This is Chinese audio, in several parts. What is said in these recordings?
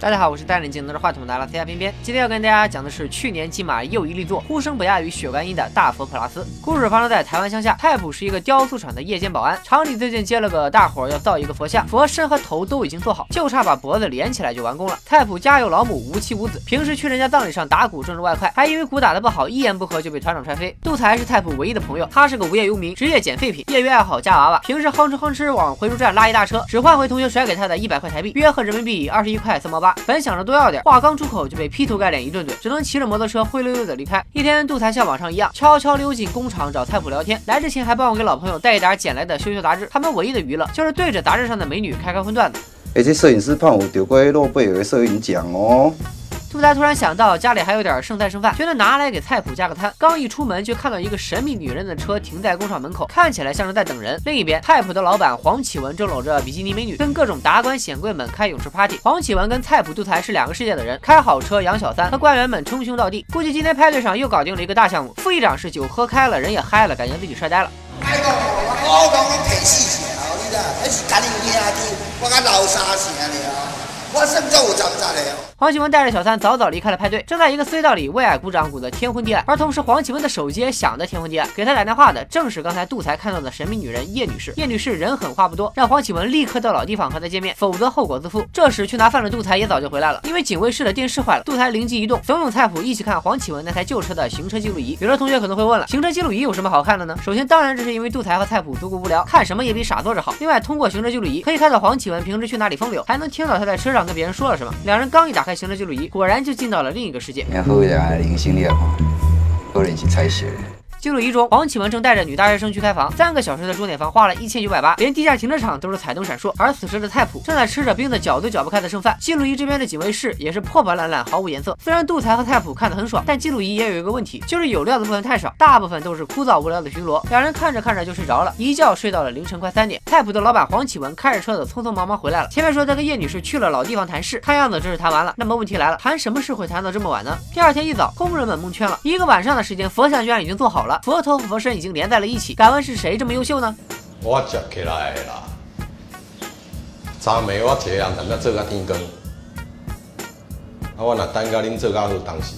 大家好，我是戴眼镜拿着话筒的阿拉斯加边边。今天要跟大家讲的是去年金马又一力作，呼声不亚于血观音的大佛普拉斯。故事发生在台湾乡下，太普是一个雕塑厂的夜间保安，厂里最近接了个大活，要造一个佛像，佛身和头都已经做好，就差把脖子连起来就完工了。太普家有老母，无妻无子，平时去人家葬礼上打鼓挣着外快，还因为鼓打得不好，一言不合就被团长踹飞。杜才是太普唯一的朋友，他是个无业游民，职业捡废品，业余爱好夹娃娃，平时哼哧哼哧往回收站拉一大车，只换回同学甩给他的一百块台币，约合人民币二十一块三毛八。本想着多要点，话刚出口就被劈头盖脸一顿怼，只能骑着摩托车灰溜溜的离开。一天，杜才像往常一样，悄悄溜进工厂找菜谱聊天，来之前还帮我给老朋友带一点捡来的羞羞杂志。他们唯一的娱乐就是对着杂志上的美女开开荤段子。而且摄影师胖，虎丢过诺贝尔摄影奖哦。杜才突然想到家里还有点剩菜剩饭，觉得拿来给菜谱加个餐。刚一出门就看到一个神秘女人的车停在工厂门口，看起来像是在等人。另一边，菜谱的老板黄启文正搂着比基尼美女，跟各种达官显贵们开泳池 party。黄启文跟菜谱杜才是两个世界的人，开好车养小三，和官员们称兄道弟。估计今天派对上又搞定了一个大项目。副议长是酒喝开了，人也嗨了，感觉自己帅呆了。我讲我提死钱哦，你知？还是干你兄弟，我甲老三成了，黄启文带着小三早早离开了派对，正在一个隧道里为爱鼓掌，鼓得天昏地暗。而同时，黄启文的手机也响得天昏地暗。给他打电话的正是刚才杜才看到的神秘女人叶女士。叶女士人狠话不多，让黄启文立刻到老地方和她见面，否则后果自负。这时去拿饭的杜才也早就回来了，因为警卫室的电视坏了，杜才灵机一动，怂恿菜谱一起看黄启文那台旧车的行车记录仪。有的同学可能会问了，行车记录仪有什么好看的呢？首先，当然这是因为杜才和菜谱足够无聊，看什么也比傻坐着好。另外，通过行车记录仪可以看到黄启文平时去哪里风流，还能听到他在车上跟别人说了什么。两人刚一打开行车记录仪，果然。就进到了另一个世界。记录仪中，黄启文正带着女大学生去开房，三个小时的钟点房花了一千九百八，连地下停车场都是彩灯闪烁。而此时的菜谱正在吃着冰的搅都搅不开的剩饭。记录仪这边的警卫室也是破破烂烂，毫无颜色。虽然杜才和菜谱看得很爽，但记录仪也有一个问题，就是有料的部分太少，大部分都是枯燥无聊的巡逻。两人看着看着就睡着了，一觉睡到了凌晨快三点。菜谱的老板黄启文开着车子匆匆忙忙回来了。前面说他跟叶女士去了老地方谈事，看样子这是谈完了。那么问题来了，谈什么事会谈到这么晚呢？第二天一早，工人们蒙圈了，一个晚上的时间，佛像居然已经做好了，佛头和佛身。已经连在了一起，敢问是谁这么优秀呢？我吃起来啦，昨暝我一个人踮咧做甲天光，啊我若等甲恁做甲好当时。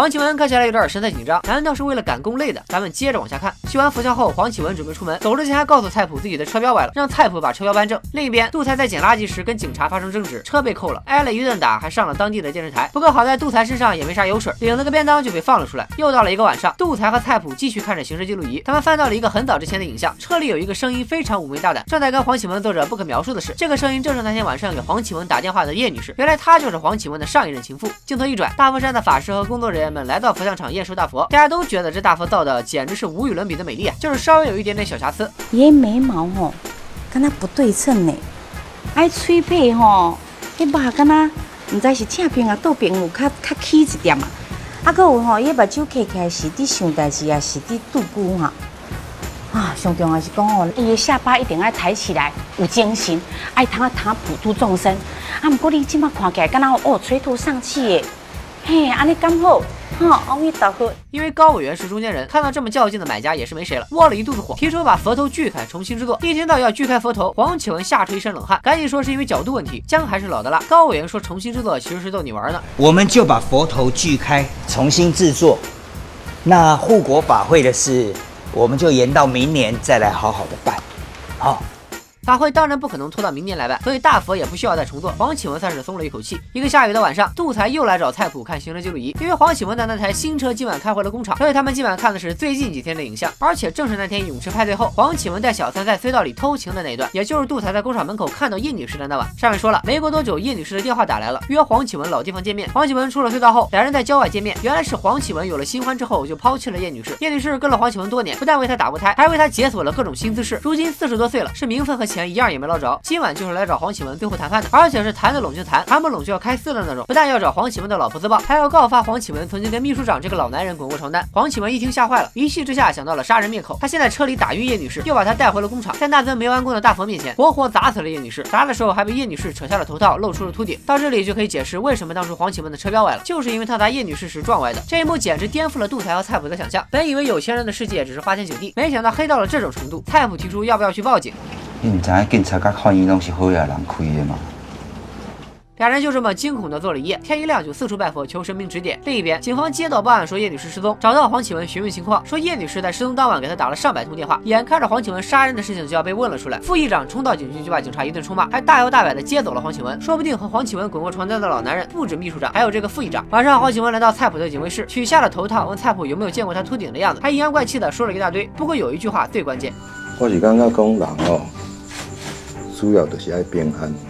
黄启文看起来有点神色紧张，难道是为了赶工累的？咱们接着往下看。修完佛像后，黄启文准备出门，走之前还告诉菜谱自己的车标歪了，让菜谱把车标扳正。另一边，杜才在捡垃圾时跟警察发生争执，车被扣了，挨了一顿打，还上了当地的电视台。不过好在杜才身上也没啥油水，领了个便当就被放了出来。又到了一个晚上，杜才和菜谱继续看着行车记录仪，他们翻到了一个很早之前的影像，车里有一个声音非常妩媚大胆，正在跟黄启文做着不可描述的事。这个声音正是那天晚上给黄启文打电话的叶女士，原来她就是黄启文的上一任情妇。镜头一转，大佛山的法师和工作人员们来到佛像厂。验收大佛，大家都觉得这大佛造的简直是无与伦比的美丽啊，就是稍微有一点点小瑕疵。爷眉毛吼，跟它不对称呢。爱吹背吼，迄把跟它唔知是正平啊倒平有较较起一点啊。啊，搁有吼，伊目睭开开是伫想代志啊，是伫度孤哈。啊，上重要是讲哦，伊的下巴一定要抬起来，有精神，爱他他普度众生。啊，不过你即马看起来，敢若哦垂头丧气的，嘿，安尼刚好。阿弥陀佛。因为高委员是中间人，看到这么较劲的买家也是没谁了，窝了一肚子火，提出把佛头锯开，重新制作。一听到要锯开佛头，黄启文吓出一身冷汗，赶紧说是因为角度问题。姜还是老的辣。高委员说重新制作其实是逗你玩呢。我们就把佛头锯开，重新制作。那护国法会的事，我们就延到明年再来好好的办。好。法会当然不可能拖到明年来办，所以大佛也不需要再重做。黄启文算是松了一口气。一个下雨的晚上，杜才又来找菜谱看行车记录仪，因为黄启文的那台新车今晚开回了工厂，所以他们今晚看的是最近几天的影像。而且正是那天泳池派对后，黄启文带小三在隧道里偷情的那一段，也就是杜才在工厂门口看到叶女士的那晚。上面说了，没过多久，叶女士的电话打来了，约黄启文老地方见面。黄启文出了隧道后，两人在郊外见面。原来是黄启文有了新欢之后就抛弃了叶女士。叶女士跟了黄启文多年，不但为他打过胎，还为他解锁了各种新姿势。如今四十多岁了，是名分和钱一样也没捞着。今晚就是来找黄启文最后谈判的，而且是谈得拢就谈，谈不拢就要开撕的那种。不但要找黄启文的老婆自爆，还要告发黄启文曾经跟秘书长这个老男人滚过床单。黄启文一听吓坏了，一气之下想到了杀人灭口。他先在车里打晕叶女士，又把她带回了工厂，在那尊没完工的大佛面前活活砸死了叶女士。砸的时候还被叶女士扯下了头套，露出了秃顶。到这里就可以解释为什么当初黄启文的车标歪了，就是因为他砸叶女士时撞歪的。这一幕简直颠覆了杜才和菜谱的想象。本以为有钱人的世界只是花天酒地，没想到黑到了这种程度。菜谱提出要不要去报警。你唔知警察甲法院拢是好野人开的吗？俩人就这么惊恐的坐了一夜，天一亮就四处拜佛求神明指点。另一边，警方接到报案说叶女士失踪，找到黄启文询问情况，说叶女士在失踪当晚给他打了上百通电话，眼看着黄启文杀人的事情就要被问了出来，副议长冲到警局就把警察一顿臭骂，还大摇大摆的接走了黄启文，说不定和黄启文滚过床单的老男人不止秘书长，还有这个副议长。晚上，黄启文来到菜谱的警卫室，取下了头套，问菜谱有没有见过他秃顶的样子，还阴阳怪气的说了一大堆。不过有一句话最关键，我是感觉讲人哦，主要就是爱平衡。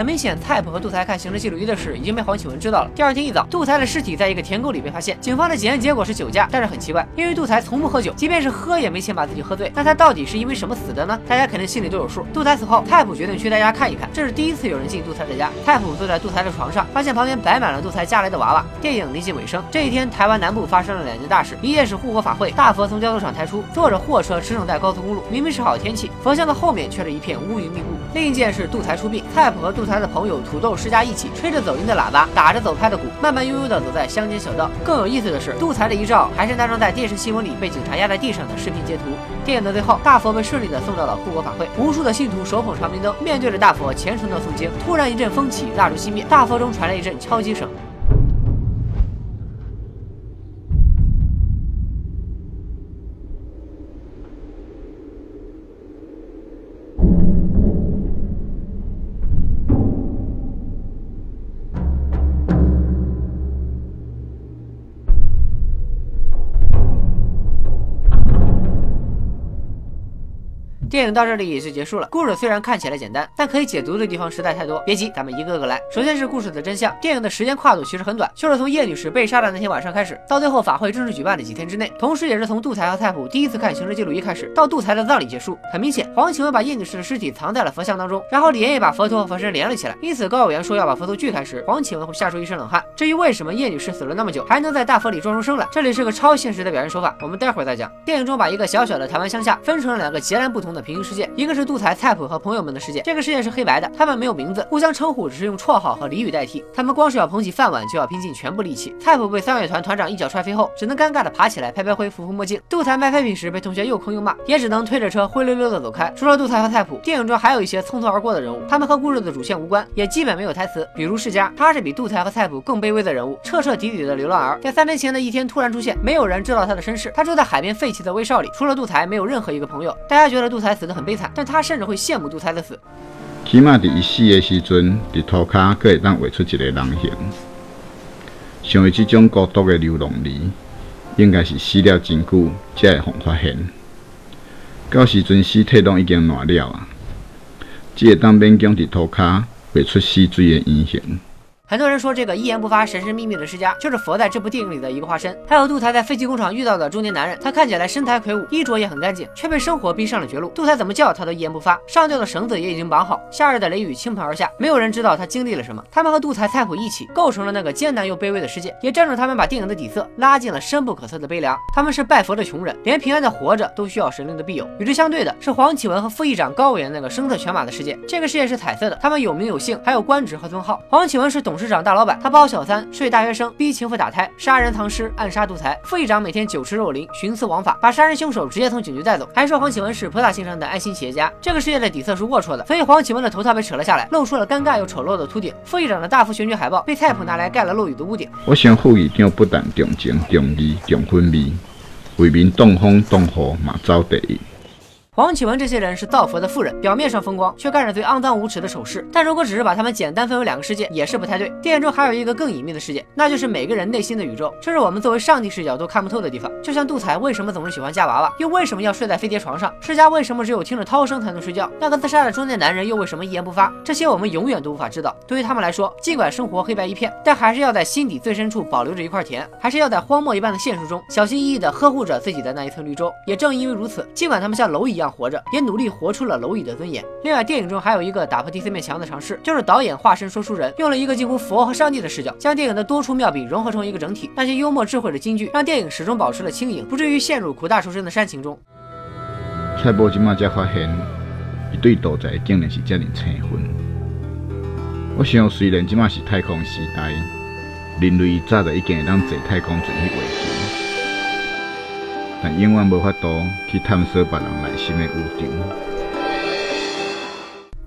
很明显，蔡普和杜才看行车记录仪的事已经被黄启文知道了。第二天一早，杜才的尸体在一个田沟里被发现，警方的检验结果是酒驾，但是很奇怪，因为杜才从不喝酒，即便是喝也没钱把自己喝醉。那他到底是因为什么死的呢？大家肯定心里都有数。杜才死后，蔡普决定去他家看一看，这是第一次有人进杜才的家。蔡普坐在杜才的床上，发现旁边摆满了杜才家来的娃娃。电影临近尾声，这一天台湾南部发生了两件大事，一件是护国法会，大佛从雕塑厂抬出，坐着货车驰骋在高速公路，明明是好天气，佛像的后面却是一片乌云密布。另一件是杜才出殡，蔡普和杜才的朋友土豆。施家一起吹着走音的喇叭，打着走拍的鼓，慢慢悠悠地走在乡间小道。更有意思的是，杜才的遗照还是那张在电视新闻里被警察压在地上的视频截图。电影的最后，大佛被顺利地送到了护国法会，无数的信徒手捧长明灯，面对着大佛虔诚地诵经。突然一阵风起，蜡烛熄灭，大佛中传来一阵敲击声。电影到这里也就结束了。故事虽然看起来简单，但可以解读的地方实在太多。别急，咱们一个个来。首先是故事的真相。电影的时间跨度其实很短，就是从叶女士被杀的那天晚上开始，到最后法会正式举办的几天之内，同时也是从杜才和蔡普第一次看行车记录仪开始，到杜才的葬礼结束。很明显，黄启文把叶女士的尸体藏在了佛像当中，然后连夜把佛头和佛身连了起来。因此，高委员说要把佛头锯开时，黄启文会吓出一身冷汗。至于为什么叶女士死了那么久还能在大佛里装出声来，这里是个超现实的表现手法，我们待会儿再讲。电影中把一个小小的台湾乡下分成了两个截然不同的平行世界，一个是。杜才、蔡普和朋友们的世界。这个世界是黑白的，他们没有名字，互相称呼只是用绰号和俚语代替。他们光是要捧起饭碗，就要拼尽全部力气。蔡普被三乐团团长一脚踹飞后，只能尴尬的爬起来拍拍灰、扶扶墨镜。杜才卖废品时被同学又坑又骂，也只能推着车灰溜溜的走开。除了杜才和蔡普，电影中还有一些匆匆而过的人物，他们和故事的主线无关，也基本没有台词。比如世家，他是比杜才和蔡普更卑微的人物，彻彻底底的流浪儿，在三年前的一天突然出现，没有人知道他的身世。他住在海边废弃的威少里，除了杜才，没有任何一个朋友。大家觉得杜才死得很悲惨，但他甚至会羡慕。杜才的死，起码伫伊死的时阵，伫涂骹阁会当画出一个人形。像伊这种孤独的流浪儿，应该是死了真久才会互发现。到时阵尸体拢已经烂了啊，只会当勉强伫涂骹画出死水的圆形。很多人说这个一言不发、神神秘秘的施家，就是佛在这部电影里的一个化身。还有杜才在废弃工厂遇到的中年男人，他看起来身材魁梧，衣着也很干净，却被生活逼上了绝路。杜才怎么叫他都一言不发，上吊的绳子也已经绑好。夏日的雷雨倾盆而下，没有人知道他经历了什么。他们和杜才、蔡普一起构成了那个艰难又卑微的世界，也正是他们把电影的底色拉进了深不可测的悲凉。他们是拜佛的穷人，连平安的活着都需要神灵的庇佑。与之相对的是黄启文和副议长高委员那个声色犬马的世界。这个世界是彩色的，他们有名有姓，还有官职和尊号。黄启文是董事长大老板，他包。小三，睡大学生，逼情妇打胎，杀人藏尸，暗杀独裁。副议长每天酒池肉林，徇私枉法，把杀人凶手直接从警局带走，还说黄启文是博大精深的爱心企业家。这个世界的底色是龌龊的，所以黄启文的头套被扯了下来，露出了尴尬又丑陋的秃顶。副议长的大幅选举海报被蔡普拿来盖了漏雨的屋顶。我想副议长不但重情重义重婚礼，为民挡风挡雨嘛走第一。黄启文这些人是造佛的富人，表面上风光，却干着最肮脏无耻的丑事。但如果只是把他们简单分为两个世界，也是不太对。电影中还有一个更隐秘的世界，那就是每个人内心的宇宙，这是我们作为上帝视角都看不透的地方。就像杜才为什么总是喜欢夹娃娃，又为什么要睡在飞碟床上？世家为什么只有听着涛声才能睡觉？那个自杀的中年男人又为什么一言不发？这些我们永远都无法知道。对于他们来说，尽管生活黑白一片，但还是要在心底最深处保留着一块田，还是要在荒漠一般的现实中小心翼翼地呵护着自己的那一层绿洲。也正因为如此，尽管他们像蝼蚁一样活着，也努力。活出了蝼蚁的尊严。另外，电影中还有一个打破第四面墙的尝试，就是导演化身说书人，用了一个近乎佛和上帝的视角，将电影的多处妙笔融合成一个整体。那些幽默智慧的金句，让电影始终保持了轻盈，不至于陷入苦大仇深的煽情中。蔡伯今麦才发现，一对道仔竟然是这样青分。我想，虽然今麦是太空时代，人类早就已经会当坐太空船去月球。但永远无法度去探索别人内心的宇宙。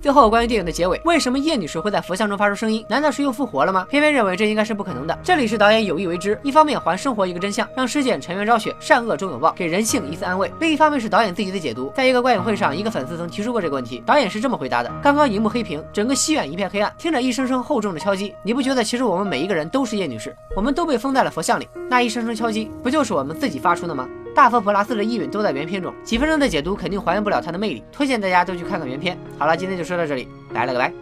最后，关于电影的结尾，为什么叶女士会在佛像中发出声音？难道是又复活了吗？偏偏认为这应该是不可能的。这里是导演有意为之，一方面还生活一个真相，让尸检沉冤昭雪，善恶终有报，给人性一次安慰；另一方面是导演自己的解读。在一个观影会上，一个粉丝曾提出过这个问题，导演是这么回答的：刚刚荧幕黑屏，整个戏院一片黑暗，听着一声声厚重的敲击，你不觉得其实我们每一个人都是叶女士？我们都被封在了佛像里，那一声声敲击，不就是我们自己发出的吗？大佛普拉斯的意蕴都在原片中，几分钟的解读肯定还原不了它的魅力，推荐大家都去看看原片。好了，今天就说到这里，拜了个拜。